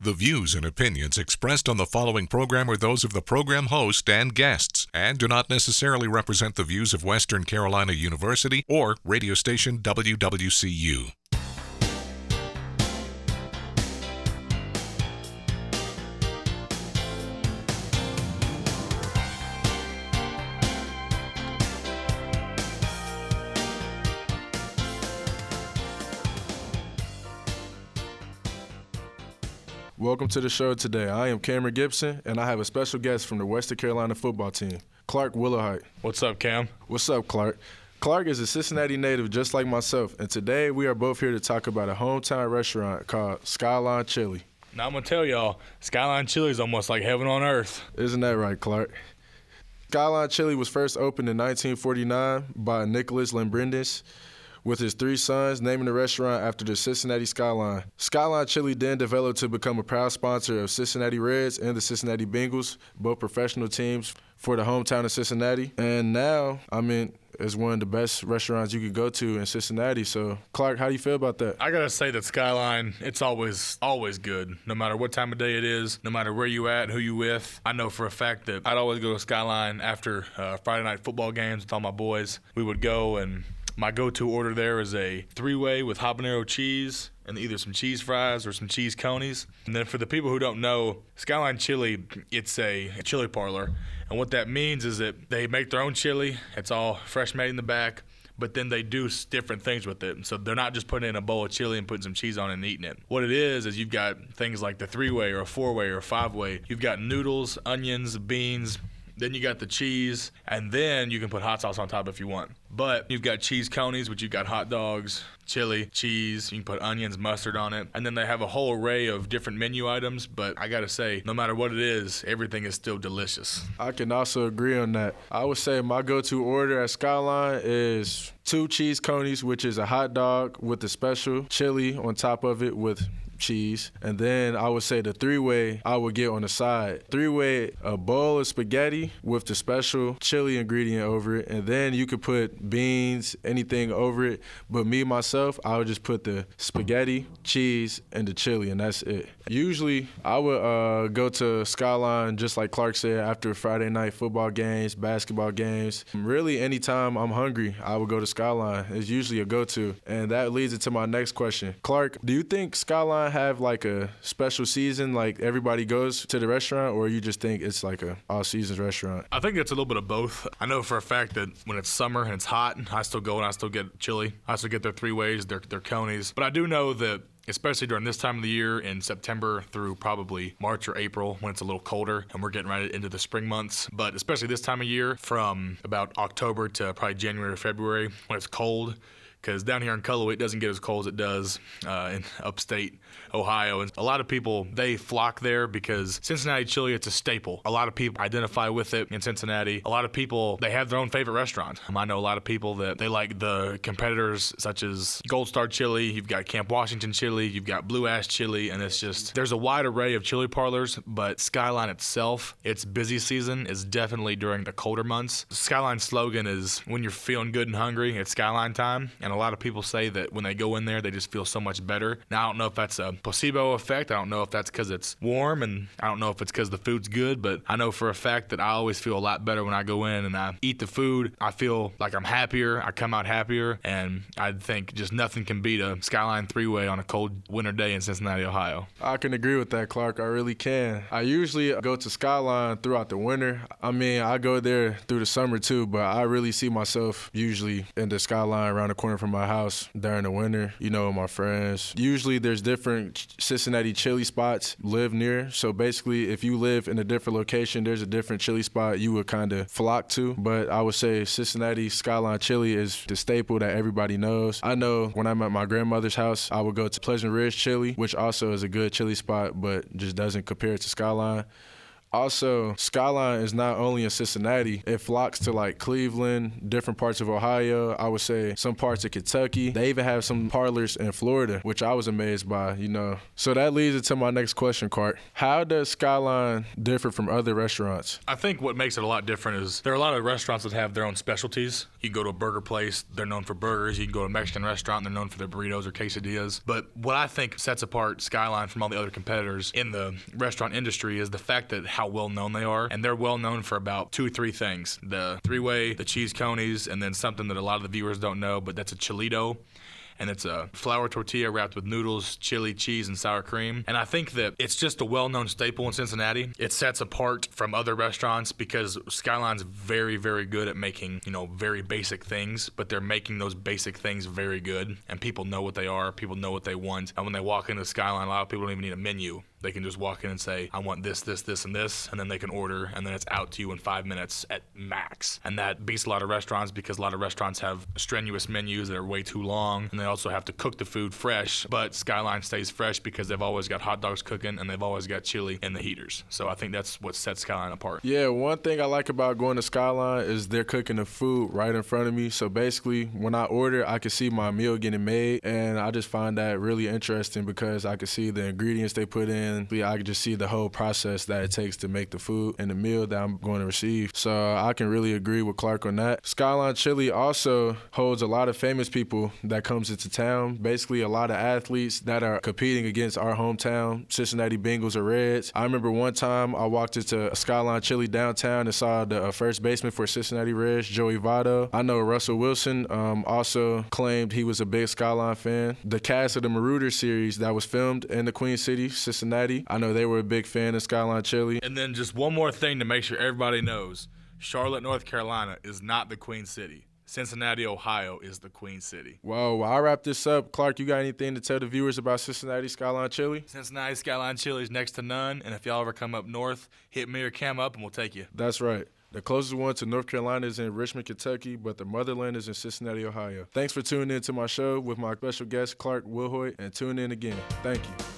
The views and opinions expressed on the following program are those of the program host and guests and do not necessarily represent the views of Western Carolina University or radio station WWCU. Welcome to the show today. I am Cameron Gibson, and I have a special guest from the Western Carolina football team, Clark Wilhoit. What's up, Cam? What's up, Clark? Clark is a Cincinnati native just like myself, and today we are both here to talk about a hometown restaurant called Skyline Chili. Now I'm gonna tell y'all, Skyline Chili is almost like heaven on earth. Isn't that right, Clark? Skyline Chili was first opened in 1949 by Nicholas Lambrinides with his three sons, naming the restaurant after the Cincinnati skyline. Skyline Chili then developed to become a proud sponsor of Cincinnati Reds and the Cincinnati Bengals, both professional teams for the hometown of Cincinnati. And now, I mean, it's one of the best restaurants you could go to in Cincinnati. So, Clark, how do you feel about that? I gotta say that Skyline, it's always always good, no matter what time of day it is, no matter where you at, who you with. I know for a fact that I'd always go to Skyline after uh, Friday night football games with all my boys. We would go and my go-to order there is a three-way with habanero cheese and either some cheese fries or some cheese conies. And then for the people who don't know, Skyline Chili, it's a chili parlor. And what that means is that they make their own chili. It's all fresh made in the back but then they do different things with it. So they're not just putting in a bowl of chili and putting some cheese on it and eating it. What it is is you've got things like the three way or a four way or a five way. You've got noodles, onions, beans, then you got the cheese, and then you can put hot sauce on top if you want. But you've got cheese conies, which you've got hot dogs, chili, cheese. You can put onions, mustard on it. And then they have a whole array of different menu items. But I gotta say, no matter what it is, everything is still delicious. I can also agree on that. I would say my go to order at Skyline is two cheese conies, which is a hot dog with a special chili on top of it with cheese. And then I would say the three way I would get on the side. Three way, a bowl of spaghetti with the special chili ingredient over it. And then you could put beans, anything over it. But me, myself, I would just put the spaghetti, cheese, and the chili, and that's it. Usually I would uh, go to Skyline, just like Clark said, after Friday night football games, basketball games. Really, anytime I'm hungry, I would go to Skyline. It's usually a go to. And that leads into my next question. Clark, do you think Skyline have like a special season, like everybody goes to the restaurant, or you just think it's like a all seasons restaurant? I think it's a little bit of both. I know for a fact that when it's summer and it's hot, I still go and I still get chili. I still get their three ways, their their conies. But I do know that especially during this time of the year in September through probably March or April when it's a little colder and we're getting right into the spring months. But especially this time of year from about October to probably January or February when it's cold because down here in Cullowhee it doesn't get as cold as it does uh, in upstate Ohio. And a lot of people they flock there because Cincinnati chili it's a staple. A lot of people identify with it in Cincinnati. A lot of people they have their own favorite restaurant. I know a lot of people that they like the competitors such as Gold Star Chili. You've got Camp Washington Chili. You've got Blue Ash Chili, and it's just there's a wide array of chili parlors. But Skyline itself, its busy season is definitely during the colder months. Skyline's slogan is when you're feeling good and hungry, it's Skyline time. And a lot of people say that when they go in there, they just feel so much better. Now I don't know if that's a placebo effect. I don't know if that's because it's warm, and I don't know if it's because the food's good. But I know for a fact that I always feel a lot better when I go in and I eat the food. I feel like I'm happier. I come out happier, and I think just nothing can beat a Skyline three-way on a cold winter day in Cincinnati, Ohio. I can agree with that, Clark. I really can. I usually go to Skyline throughout the winter. I mean, I go there through the summer too, but I really see myself usually in the Skyline around the corner from my house during the winter. You know, my friends. Usually, there's different Cincinnati chili spots live near. So basically, if you live in a different location, there's a different chili spot you would kind of flock to. But I would say Cincinnati Skyline Chili is the staple that everybody knows. I know when I'm at my grandmother's house, I would go to Pleasant Ridge Chili, which also is a good chili spot, but just doesn't compare to Skyline. Also, Skyline is not only in Cincinnati, it flocks to like Cleveland, different parts of Ohio. I would say some parts of Kentucky. They even have some parlors in Florida, which I was amazed by, you know. So that leads into my next question, Cart. How does Skyline differ from other restaurants? I think what makes it a lot different is there are a lot of restaurants that have their own specialties. You go to a burger place, they're known for burgers. You can go to a Mexican restaurant, they're known for their burritos or quesadillas. But what I think sets apart Skyline from all the other competitors in the restaurant industry is the fact that how well known they are. And they're well known for about two or three things the three way, the cheese conies, and then something that a lot of the viewers don't know, but that's a chilito and it's a flour tortilla wrapped with noodles, chili, cheese, and sour cream. And I think that it's just a well-known staple in Cincinnati. It sets apart from other restaurants because Skyline's very, very good at making, you know, very basic things, but they're making those basic things very good, and people know what they are. People know what they want, and when they walk into Skyline, a lot of people don't even need a menu. They can just walk in and say, I want this, this, this, and this, and then they can order, and then it's out to you in five minutes at max. And that beats a lot of restaurants because a lot of restaurants have strenuous menus that are way too long, and they also have to cook the food fresh. But Skyline stays fresh because they've always got hot dogs cooking and they've always got chili in the heaters. So I think that's what sets Skyline apart. Yeah, one thing I like about going to Skyline is they're cooking the food right in front of me. So basically, when I order, I can see my meal getting made, and I just find that really interesting because I can see the ingredients they put in I can just see the whole process that it takes to make the food and the meal that I'm going to receive. So I can really agree with Clark on that. Skyline Chili also holds a lot of famous people that comes into town. Basically, a lot of athletes that are competing against our hometown Cincinnati Bengals or Reds. I remember one time I walked into Skyline Chili downtown and saw the uh, first baseman for Cincinnati Reds, Joey Votto. I know Russell Wilson um, also claimed he was a big Skyline fan. The cast of the Marauder series that was filmed in the Queen City, Cincinnati I know they were a big fan of Skyline Chili. And then just one more thing to make sure everybody knows Charlotte, North Carolina is not the Queen City. Cincinnati, Ohio is the Queen City. Whoa, well, I'll wrap this up. Clark, you got anything to tell the viewers about Cincinnati Skyline Chili? Cincinnati Skyline Chili is next to none. And if y'all ever come up north, hit me or Cam up and we'll take you. That's right. The closest one to North Carolina is in Richmond, Kentucky, but the motherland is in Cincinnati, Ohio. Thanks for tuning in to my show with my special guest, Clark Wilhoit, and tune in again. Thank you.